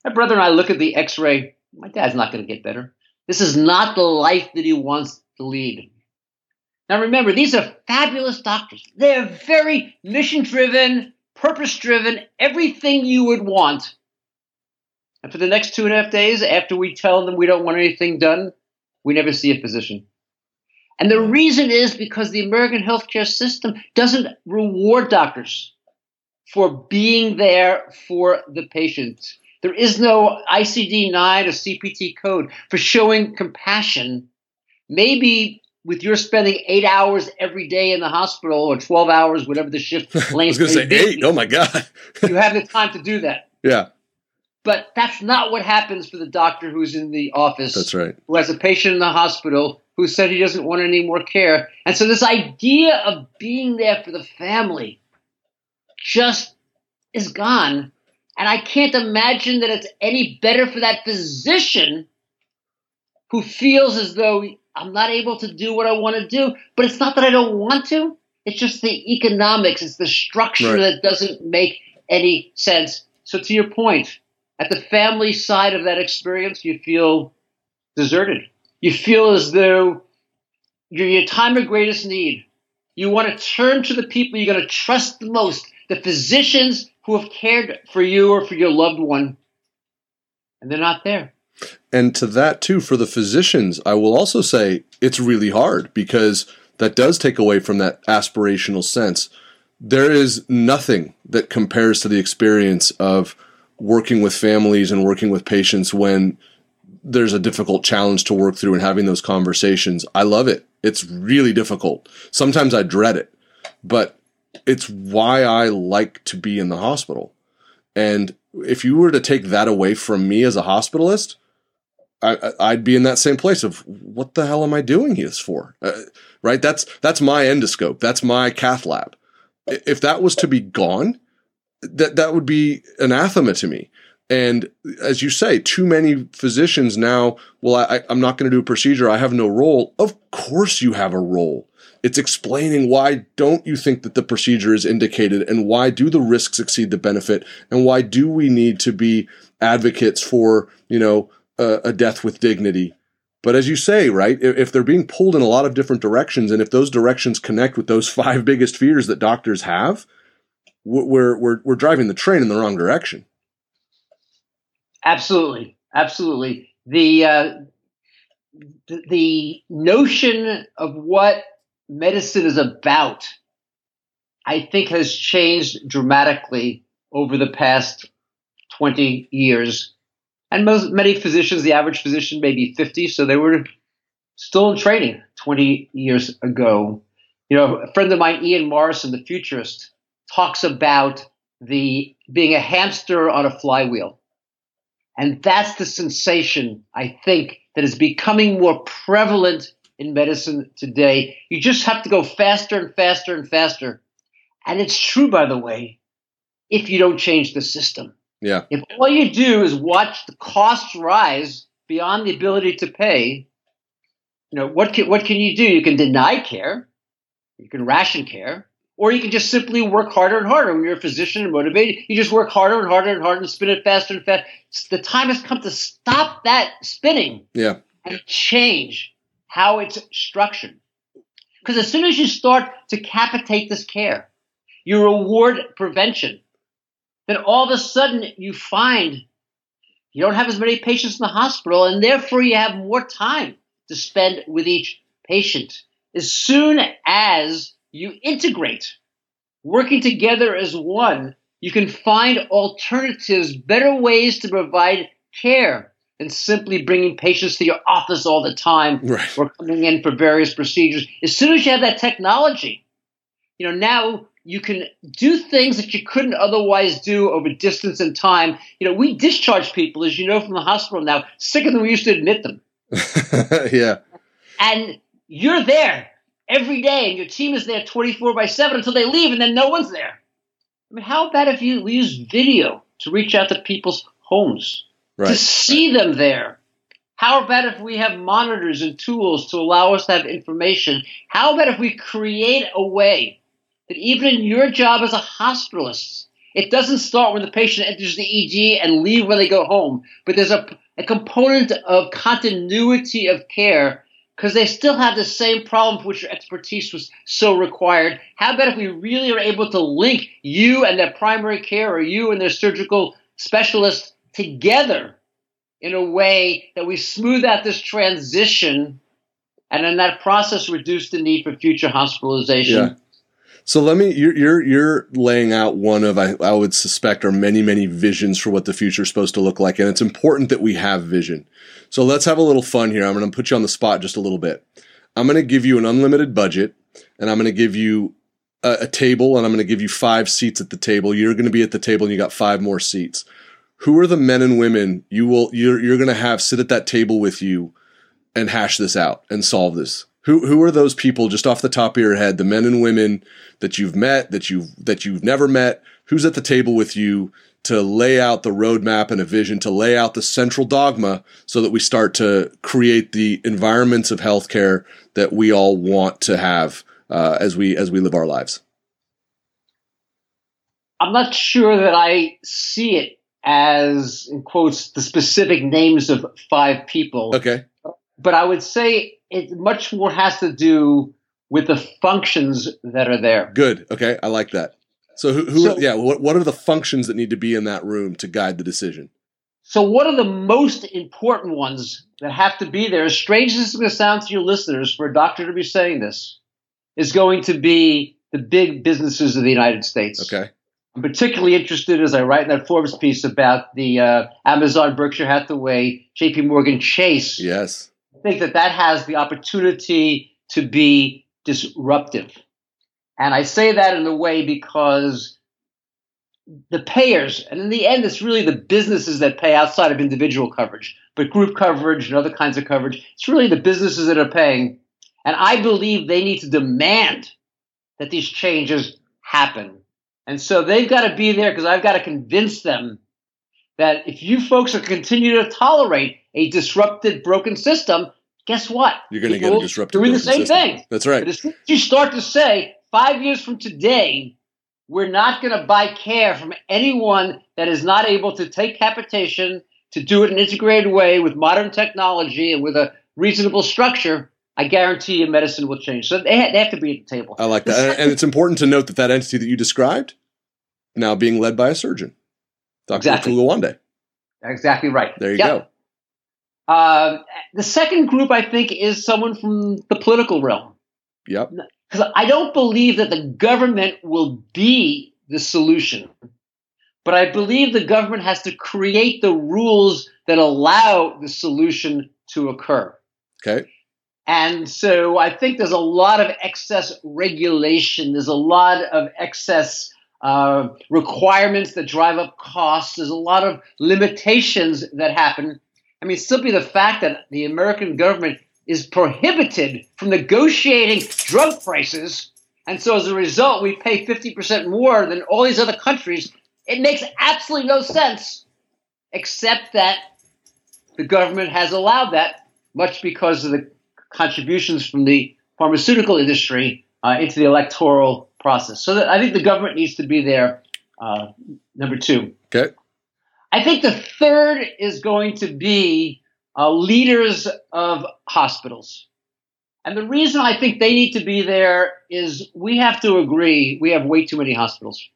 My brother and I look at the X-ray. My dad's not going to get better. This is not the life that he wants to lead. Now remember, these are fabulous doctors. They're very mission driven, purpose driven, everything you would want. And for the next two and a half days, after we tell them we don't want anything done, we never see a physician. And the reason is because the American healthcare system doesn't reward doctors for being there for the patient. There is no ICD 9 or CPT code for showing compassion. Maybe with your spending eight hours every day in the hospital or 12 hours, whatever the shift length I was going to say be, eight. Oh my God. you have the time to do that. Yeah. But that's not what happens for the doctor who's in the office. That's right. Who has a patient in the hospital who said he doesn't want any more care. And so this idea of being there for the family just is gone and I can't imagine that it's any better for that physician who feels as though I'm not able to do what I want to do. But it's not that I don't want to, it's just the economics, it's the structure right. that doesn't make any sense. So, to your point, at the family side of that experience, you feel deserted. You feel as though you're your time of greatest need. You want to turn to the people you're going to trust the most, the physicians who have cared for you or for your loved one, and they're not there. And to that, too, for the physicians, I will also say it's really hard because that does take away from that aspirational sense. There is nothing that compares to the experience of working with families and working with patients when there's a difficult challenge to work through and having those conversations. I love it. It's really difficult. Sometimes I dread it, but it's why I like to be in the hospital. And if you were to take that away from me as a hospitalist, I, would be in that same place of what the hell am I doing this for? Uh, right? That's that's my endoscope. That's my cath lab. If that was to be gone, that that would be anathema to me. And as you say, too many physicians now, well, I, I'm not going to do a procedure. I have no role. Of course you have a role. It's explaining why don't you think that the procedure is indicated and why do the risks exceed the benefit and why do we need to be advocates for, you know, a, a death with dignity. But as you say, right, if, if they're being pulled in a lot of different directions and if those directions connect with those five biggest fears that doctors have, we're, we're, we're driving the train in the wrong direction. Absolutely, absolutely. The uh, the notion of what medicine is about, I think, has changed dramatically over the past twenty years. And most many physicians, the average physician, may be fifty, so they were still in training twenty years ago. You know, a friend of mine, Ian Morrison, the futurist, talks about the being a hamster on a flywheel and that's the sensation, I think, that is becoming more prevalent in medicine today. You just have to go faster and faster and faster. And it's true, by the way, if you don't change the system. Yeah. If all you do is watch the costs rise beyond the ability to pay, you know, what can, what can you do? You can deny care, you can ration care, or you can just simply work harder and harder. When you're a physician and motivated, you just work harder and harder and harder and spin it faster and faster. The time has come to stop that spinning. Yeah. And change how it's structured. Because as soon as you start to capitate this care, you reward prevention, then all of a sudden you find you don't have as many patients in the hospital, and therefore you have more time to spend with each patient. As soon as you integrate, working together as one, you can find alternatives, better ways to provide care than simply bringing patients to your office all the time right. or coming in for various procedures. As soon as you have that technology, you know, now you can do things that you couldn't otherwise do over distance and time. You know, we discharge people, as you know, from the hospital now, sicker than we used to admit them. yeah. And you're there every day and your team is there 24 by 7 until they leave and then no one's there. I mean, how about if you use video to reach out to people's homes, right. to see them there? How about if we have monitors and tools to allow us to have information? How about if we create a way that even in your job as a hospitalist, it doesn't start when the patient enters the ED and leave when they go home, but there's a, a component of continuity of care because they still have the same problem for which your expertise was so required. How about if we really are able to link you and their primary care or you and their surgical specialist together in a way that we smooth out this transition and in that process reduce the need for future hospitalization? Yeah. So let me you're you're you're laying out one of I, I would suspect are many many visions for what the future is supposed to look like and it's important that we have vision. So let's have a little fun here. I'm going to put you on the spot just a little bit. I'm going to give you an unlimited budget and I'm going to give you a, a table and I'm going to give you 5 seats at the table. You're going to be at the table and you got 5 more seats. Who are the men and women you will you're you're going to have sit at that table with you and hash this out and solve this? Who who are those people just off the top of your head, the men and women that you've met, that you've that you've never met? Who's at the table with you to lay out the roadmap and a vision, to lay out the central dogma so that we start to create the environments of healthcare that we all want to have uh, as we as we live our lives? I'm not sure that I see it as in quotes the specific names of five people. Okay. But I would say it much more has to do with the functions that are there. Good. Okay, I like that. So who, who so, yeah, what what are the functions that need to be in that room to guide the decision? So what are the most important ones that have to be there, as strange as it's going to sound to your listeners for a doctor to be saying this, is going to be the big businesses of the United States. Okay. I'm particularly interested, as I write in that Forbes piece about the uh, Amazon, Berkshire Hathaway, J.P. Morgan Chase. Yes, think that that has the opportunity to be disruptive, and I say that in a way because the payers, and in the end, it's really the businesses that pay outside of individual coverage, but group coverage and other kinds of coverage. It's really the businesses that are paying, and I believe they need to demand that these changes happen and so they've got to be there because I've got to convince them that if you folks are continue to tolerate a disrupted, broken system, guess what? You're going to get a disrupted broken system. doing the same system. thing. That's right. But as soon as you start to say five years from today, we're not going to buy care from anyone that is not able to take capitation, to do it in an integrated way with modern technology and with a reasonable structure. I guarantee you medicine will change. So they, ha- have to be at the table. I like that. and, it's important to note that that entity that you described now being led by a surgeon, Dr. Exactly. Gawande. Exactly right. There you Yep. go. Uh, the second group, I think, is someone from the political realm. Yep. Because I don't believe that the government will be the solution, but I believe the government has to create the rules that allow the solution to occur. Okay. And so I think there's a lot of excess regulation. There's a lot of excess uh, requirements that drive up costs. There's a lot of limitations that happen. I mean, simply the fact that the American government is prohibited from negotiating drug prices. And so as a result, we pay 50% more than all these other countries. It makes absolutely no sense, except that the government has allowed that, much because of the contributions from the pharmaceutical industry uh, into the electoral process. So that I think the government needs to be there. Uh, number two. Okay. I think the third is going to be uh, leaders of hospitals. And the reason I think they need to be there is we have to agree we have way too many hospitals.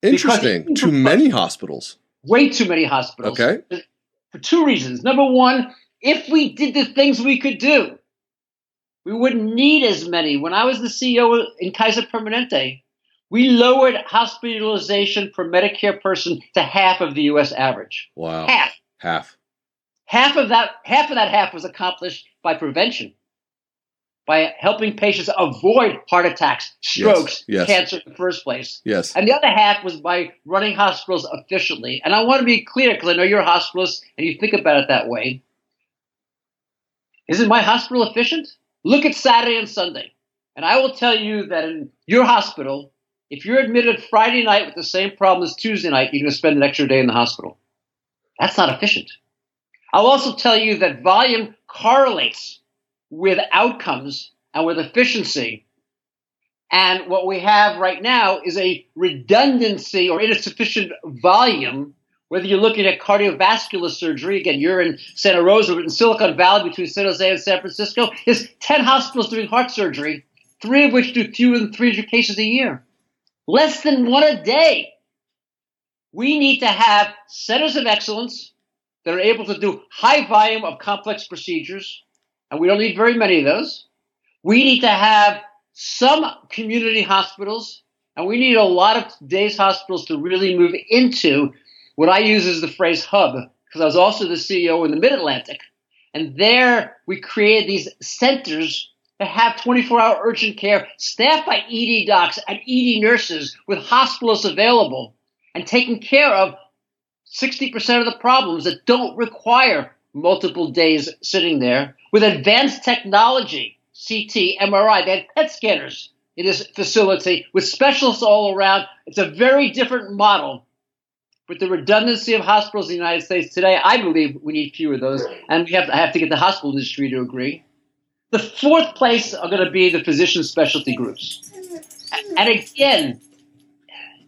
Interesting. Because- Too many hospitals. Way too many hospitals. Okay. For two reasons. Number one, if we did the things we could do, we wouldn't need as many. When I was the CEO in Kaiser Permanente, we lowered hospitalization per Medicare person to half of the US average. Wow. Half. Half. Half of that half of that half was accomplished by prevention. By helping patients avoid heart attacks, strokes, yes. cancer in the first place. Yes. And the other half was by running hospitals efficiently. And I want to be clear because I know you're a hospitalist and you think about it that way. Isn't my hospital efficient? Look at Saturday and Sunday. And I will tell you that in your hospital, if you're admitted Friday night with the same problem as Tuesday night, you're going to spend an extra day in the hospital. That's not efficient. I'll also tell you that volume correlates with outcomes and with efficiency. And what we have right now is a redundancy or insufficient volume. Whether you're looking at cardiovascular surgery, again, you're in Santa Rosa, in Silicon Valley between San Jose and San Francisco, there's 10 hospitals doing heart surgery, three of which do fewer than 300 cases a year. Less than one a day. We need to have centers of excellence that are able to do high volume of complex procedures, and we don't need very many of those. We need to have some community hospitals, and we need a lot of today's hospitals to really move into what I use as the phrase hub, because I was also the CEO in the Mid Atlantic. And there we created these centers that have 24 hour urgent care staffed by ED docs and ED nurses with hospitalists available and taking care of 60% of the problems that don't require multiple days sitting there with advanced technology, CT, MRI, they have PET scanners in this facility with specialists all around. It's a very different model. With the redundancy of hospitals in the United States today, I believe we need fewer of those, and we have to, I have to get the hospital industry to agree. The fourth place are going to be the physician specialty groups. And again,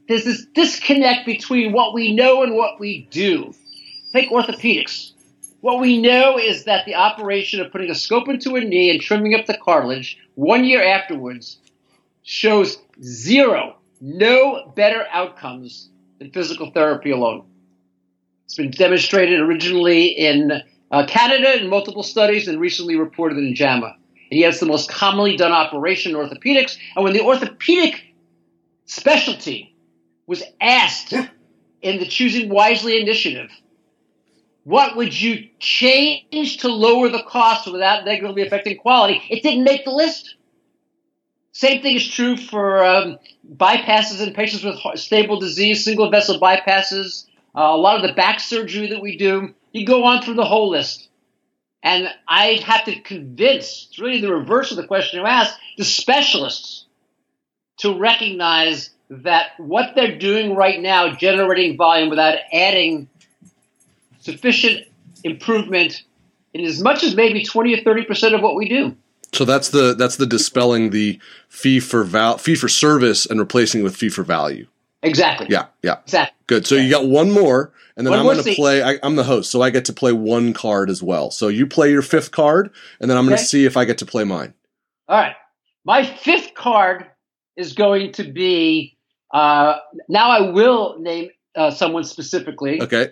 there's this disconnect between what we know and what we do. Take orthopedics. What we know is that the operation of putting a scope into a knee and trimming up the cartilage one year afterwards shows zero, no better outcomes than physical therapy alone. It's been demonstrated originally in uh, Canada in multiple studies and recently reported in JAMA. And yet it's the most commonly done operation in orthopedics. And when the orthopedic specialty was asked in the Choosing Wisely initiative, what would you change to lower the cost without negatively affecting quality? It didn't make the list. Same thing is true for um, bypasses in patients with stable disease, single vessel bypasses, uh, a lot of the back surgery that we do. You go on through the whole list. And I have to convince, it's really the reverse of the question you asked, the specialists to recognize that what they're doing right now, generating volume without adding sufficient improvement in as much as maybe 20 or 30 percent of what we do. So that's the that's the dispelling the fee for val fee for service and replacing it with fee for value. Exactly. Yeah. Yeah. Exactly. Good. So you got one more, and then One I'm going to play. I, I'm the host, so I get to play one card as well. So you play your fifth card, and then I'm going to see if I get to play mine. All right. My fifth card is going to be uh, now I will name uh, someone specifically. Okay.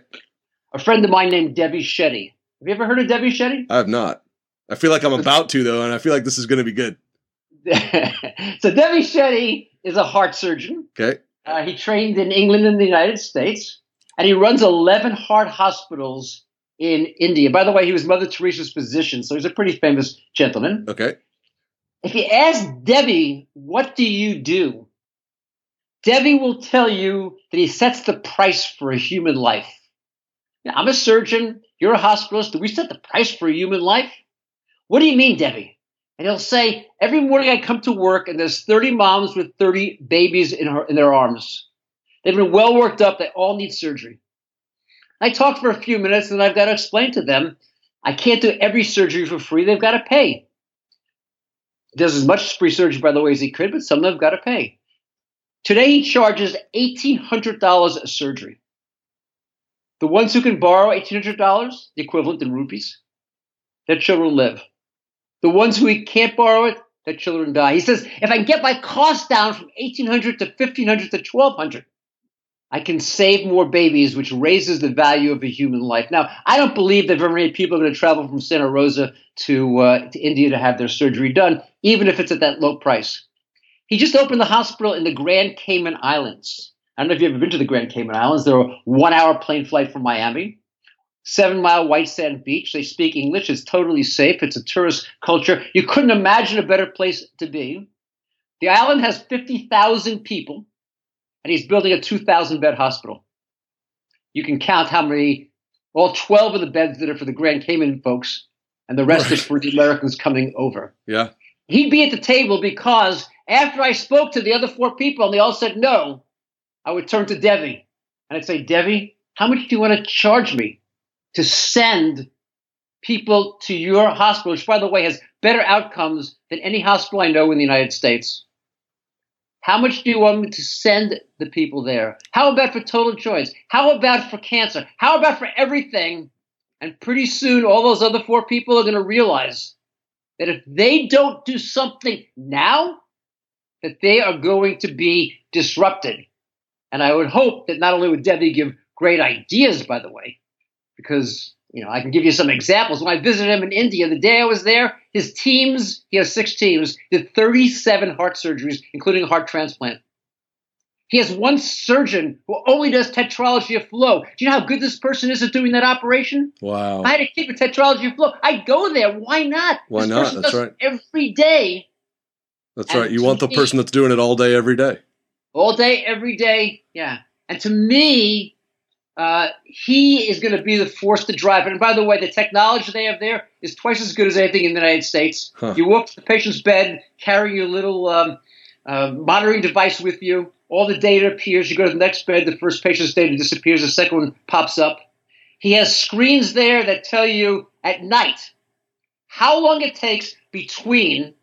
A friend of mine named Devi Shetty. Have you ever heard of Devi Shetty? I have not. I feel like I'm about to though, and I feel like this is going to be good. so Devi Shetty is a heart surgeon. Okay. Uh, he trained in England and the United States, and he runs 11 heart hospitals in India. By the way, he was Mother Teresa's physician, so he's a pretty famous gentleman. Okay. If you ask Devi, what do you do? Devi will tell you that he sets the price for a human life. Now, I'm a surgeon. You're a hospitalist. Do we set the price for a human life? What do you mean, Devi? And he'll say, every morning I come to work and there's 30 moms with 30 babies in, her, in their arms. They've been well worked up. They all need surgery. I talk for a few minutes and I've got to explain to them I can't do every surgery for free. They've got to pay. Does as much free surgery, by the way, as he could, but some of them have got to pay. Today he charges $1,800 a surgery. The ones who can borrow $1,800, the equivalent in rupees, their children live. The ones who can't borrow it, their children die. He says, if I can get my cost down from 1800 to 1500 to 1200, I can save more babies, which raises the value of a human life. Now, I don't believe that very many people are going to travel from Santa Rosa to, uh, to India to have their surgery done, even if it's at that low price. He just opened the hospital in the Grand Cayman Islands. I don't know if you've ever been to the Grand Cayman Islands. They're a one hour plane flight from Miami seven mile white sand beach. They speak English. It's totally safe. It's a tourist culture. You couldn't imagine a better place to be. The island has 50,000 people, and he's building a 2,000 bed hospital. You can count how many, all 12 of the beds that are for the Grand Cayman folks, and the rest is for the Americans coming over. Yeah. He'd be at the table because after I spoke to the other four people and they all said no, I would turn to Devi and I'd say, Devi, how much do you want to charge me to send people to your hospital, which, by the way, has better outcomes than any hospital I know in the United States? How much do you want me to send the people there? How about for total choice? How about for cancer? How about for everything? And pretty soon, all those other four people are going to realize that if they don't do something now, that they are going to be disrupted. And I would hope that not only would Devi give great ideas, by the way, because you know I can give you some examples. When I visited him in India, the day I was there, his teams, he has six teams, did 37 heart surgeries, including a heart transplant. He has one surgeon who only does tetralogy of Fallot. Do you know how good this person is at doing that operation? Wow. I had to keep a tetralogy of Fallot. I go there. Why not? Why this not? That's right. Every day, That's right. You want the person that's doing it all day, every day. all day, every day. Yeah. And to me, uh, he is going to be the force to drive it. And by the way, the technology they have there is twice as good as anything in the United States. Huh. You walk to the patient's bed, carry your little um, uh, monitoring device with you. All the data appears. You go to the next bed, the first patient's data disappears, the second one pops up. He has screens there that tell you at night how long it takes between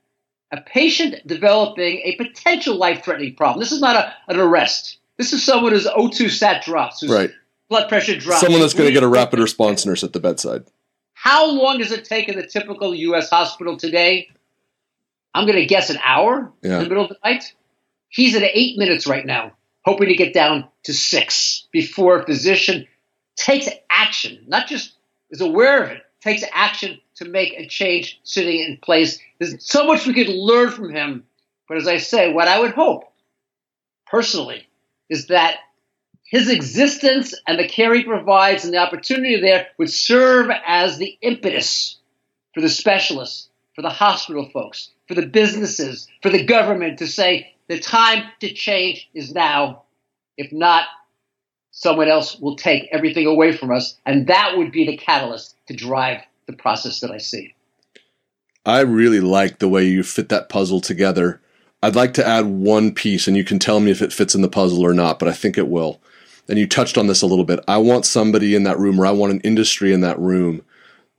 a patient developing a potential life threatening problem. This is not a, an arrest. This is someone whose O2 sat drops, whose Right. Blood pressure drops. Someone that's going to get a rapid response nurse at the bedside. How long does it take in the typical U.S. hospital today? I'm going to guess an hour Yeah. in the middle of the night. He's at eight minutes right now, hoping to get down to six before a physician takes action, not just is aware of it, takes action to make a change sitting in place. There's so much we could learn from him. But as I say, what I would hope personally is that his existence and the care he provides and the opportunity there would serve as the impetus for the specialists, for the hospital folks, for the businesses, for the government to say the time to change is now. If not, someone else will take everything away from us. And that would be the catalyst to drive the process that I see. I really like the way you fit that puzzle together. I'd like to add one piece, and you can tell me if it fits in the puzzle or not, but I think it will. And you touched on this a little bit. I want somebody in that room, or I want an industry in that room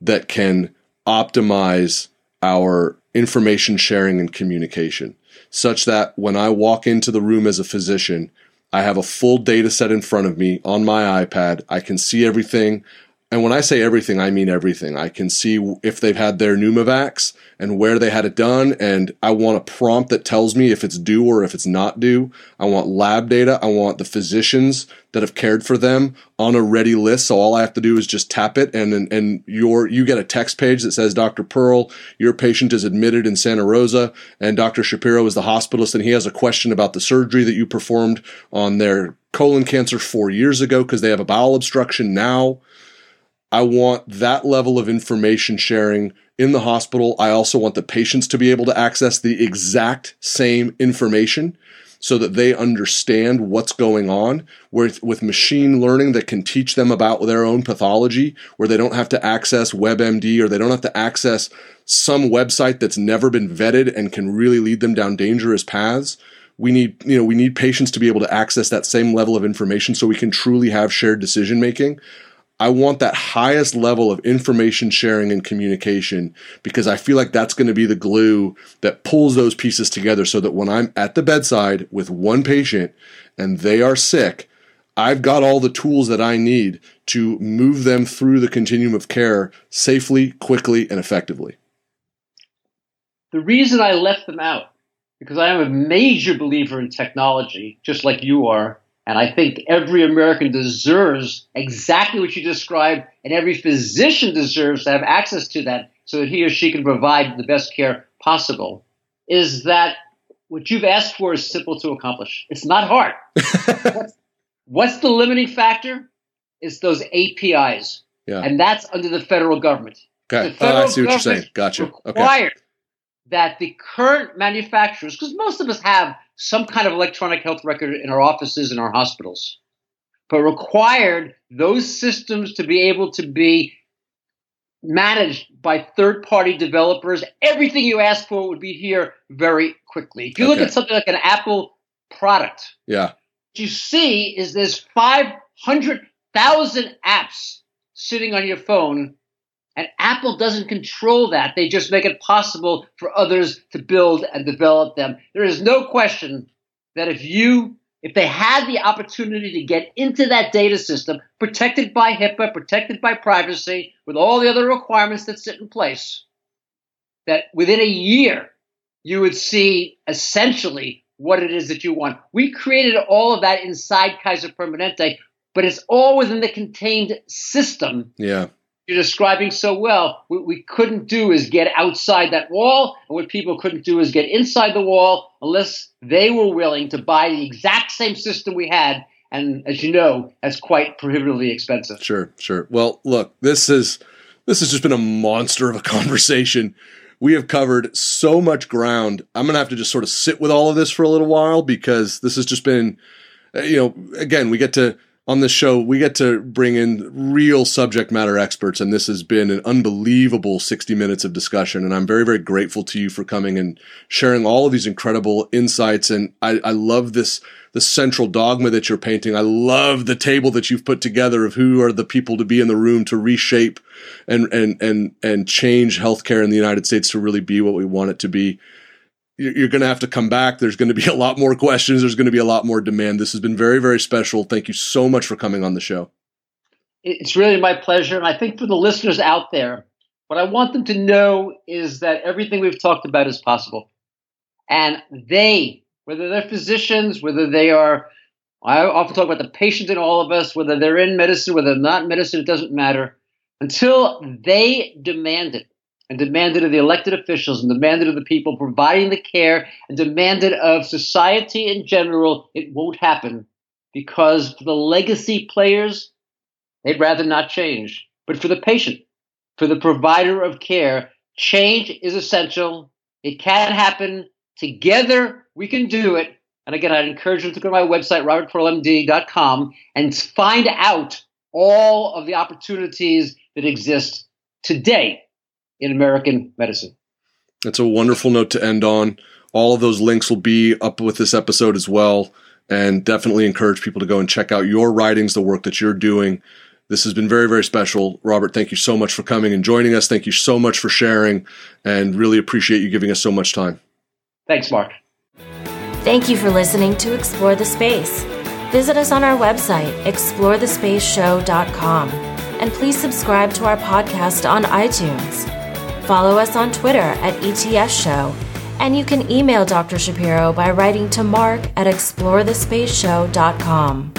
that can optimize our information sharing and communication such that when I walk into the room as a physician, I have a full data set in front of me on my iPad. I can see everything. And when I say everything, I mean everything. I can see if they've had their Pneumovax and where they had it done. And I want a prompt that tells me if it's due or if it's not due. I want lab data. I want the physicians that have cared for them on a ready list. So all I have to do is just tap it and, and, and your, you get a text page that says, Dr. Pearl, your patient is admitted in Santa Rosa and Dr. Shapiro is the hospitalist and he has a question about the surgery that you performed on their colon cancer four years ago because they have a bowel obstruction now I want that level of information sharing in the hospital. I also want the patients to be able to access the exact same information so that they understand what's going on with, with machine learning that can teach them about their own pathology where they don't have to access WebMD or they don't have to access some website that's never been vetted and can really lead them down dangerous paths we need you know we need patients to be able to access that same level of information so we can truly have shared decision making I want that highest level of information sharing and communication because I feel like that's going to be the glue that pulls those pieces together so that when I'm at the bedside with one patient and they are sick, I've got all the tools that I need to move them through the continuum of care safely, quickly, and effectively. The reason I left them out, because I am a major believer in technology, just like you are, and I think every American deserves exactly what you described, and every physician deserves to have access to that so that he or she can provide the best care possible. Is that what you've asked for is simple to accomplish? It's not hard. what's, what's, the limiting factor? It's those APIs. Yeah. And that's under the federal government. Okay. The federal oh, I see what you're saying. Gotcha. Required okay. that the current manufacturers, because most of us have some kind of electronic health record in our offices and our hospitals, but required those systems to be able to be managed by third party developers. Everything you ask for would be here very quickly. If you okay. look at something like an Apple product, yeah. what you see is there's 500,000 apps sitting on your phone and Apple doesn't control that. They just make it possible for others to build and develop them. There is no question that if you if they had the opportunity to get into that data system, protected by HIPAA, protected by privacy, with all the other requirements that sit in place, that within a year you would see essentially what it is that you want. We created all of that inside Kaiser Permanente, but it's all within the contained system. Yeah you're describing so well, what we couldn't do is get outside that wall, and what people couldn't do is get inside the wall unless they were willing to buy the exact same system we had. And as you know, that's quite prohibitively expensive. Sure, sure. Well, look, this is this has just been a monster of a conversation. We have covered so much ground. I'm gonna have to just sort of sit with all of this for a little while because this has just been, you know, again, we get to on this show, we get to bring in real subject matter experts, and this has been an unbelievable 60 minutes of discussion. And I'm very, very grateful to you for coming and sharing all of these incredible insights. And I, I love this, the central dogma that you're painting. I love the table that you've put together of who are the people to be in the room to reshape and, and, and, and change healthcare in the United States to really be what we want it to be you're going to have to come back. There's going to be a lot more questions. There's going to be a lot more demand. This has been very, very special. Thank you so much for coming on the show. It's really my pleasure. And I think for the listeners out there, what I want them to know is that everything we've talked about is possible. And they, whether they're physicians, whether they are, I often talk about the patient in all of us, whether they're in medicine, whether they're not in medicine, it doesn't matter. Until they demand it, and demanded of the elected officials and demanded of the people providing the care and demanded of society in general, it won't happen because for the legacy players, they'd rather not change. But for the patient, for the provider of care, change is essential. It can happen. Together, we can do it. And again, I'd encourage you to go to my website, robertpearlmd.com, and find out all of the opportunities that exist today in American medicine. That's a wonderful note to end on. All of those links will be up with this episode as well. And definitely encourage people to go and check out your writings, the work that you're doing. This has been very, very special. Robert, thank you so much for coming and joining us. Thank you so much for sharing and really appreciate you giving us so much time. Thanks, Mark. Thank you for listening to Explore the Space. Visit us on our website, explorethespaceshow.com, and please subscribe to our podcast on iTunes. Follow us on Twitter at ETS Show, and you can email Dr. Shapiro by writing to mark at explorethespaceshow.com.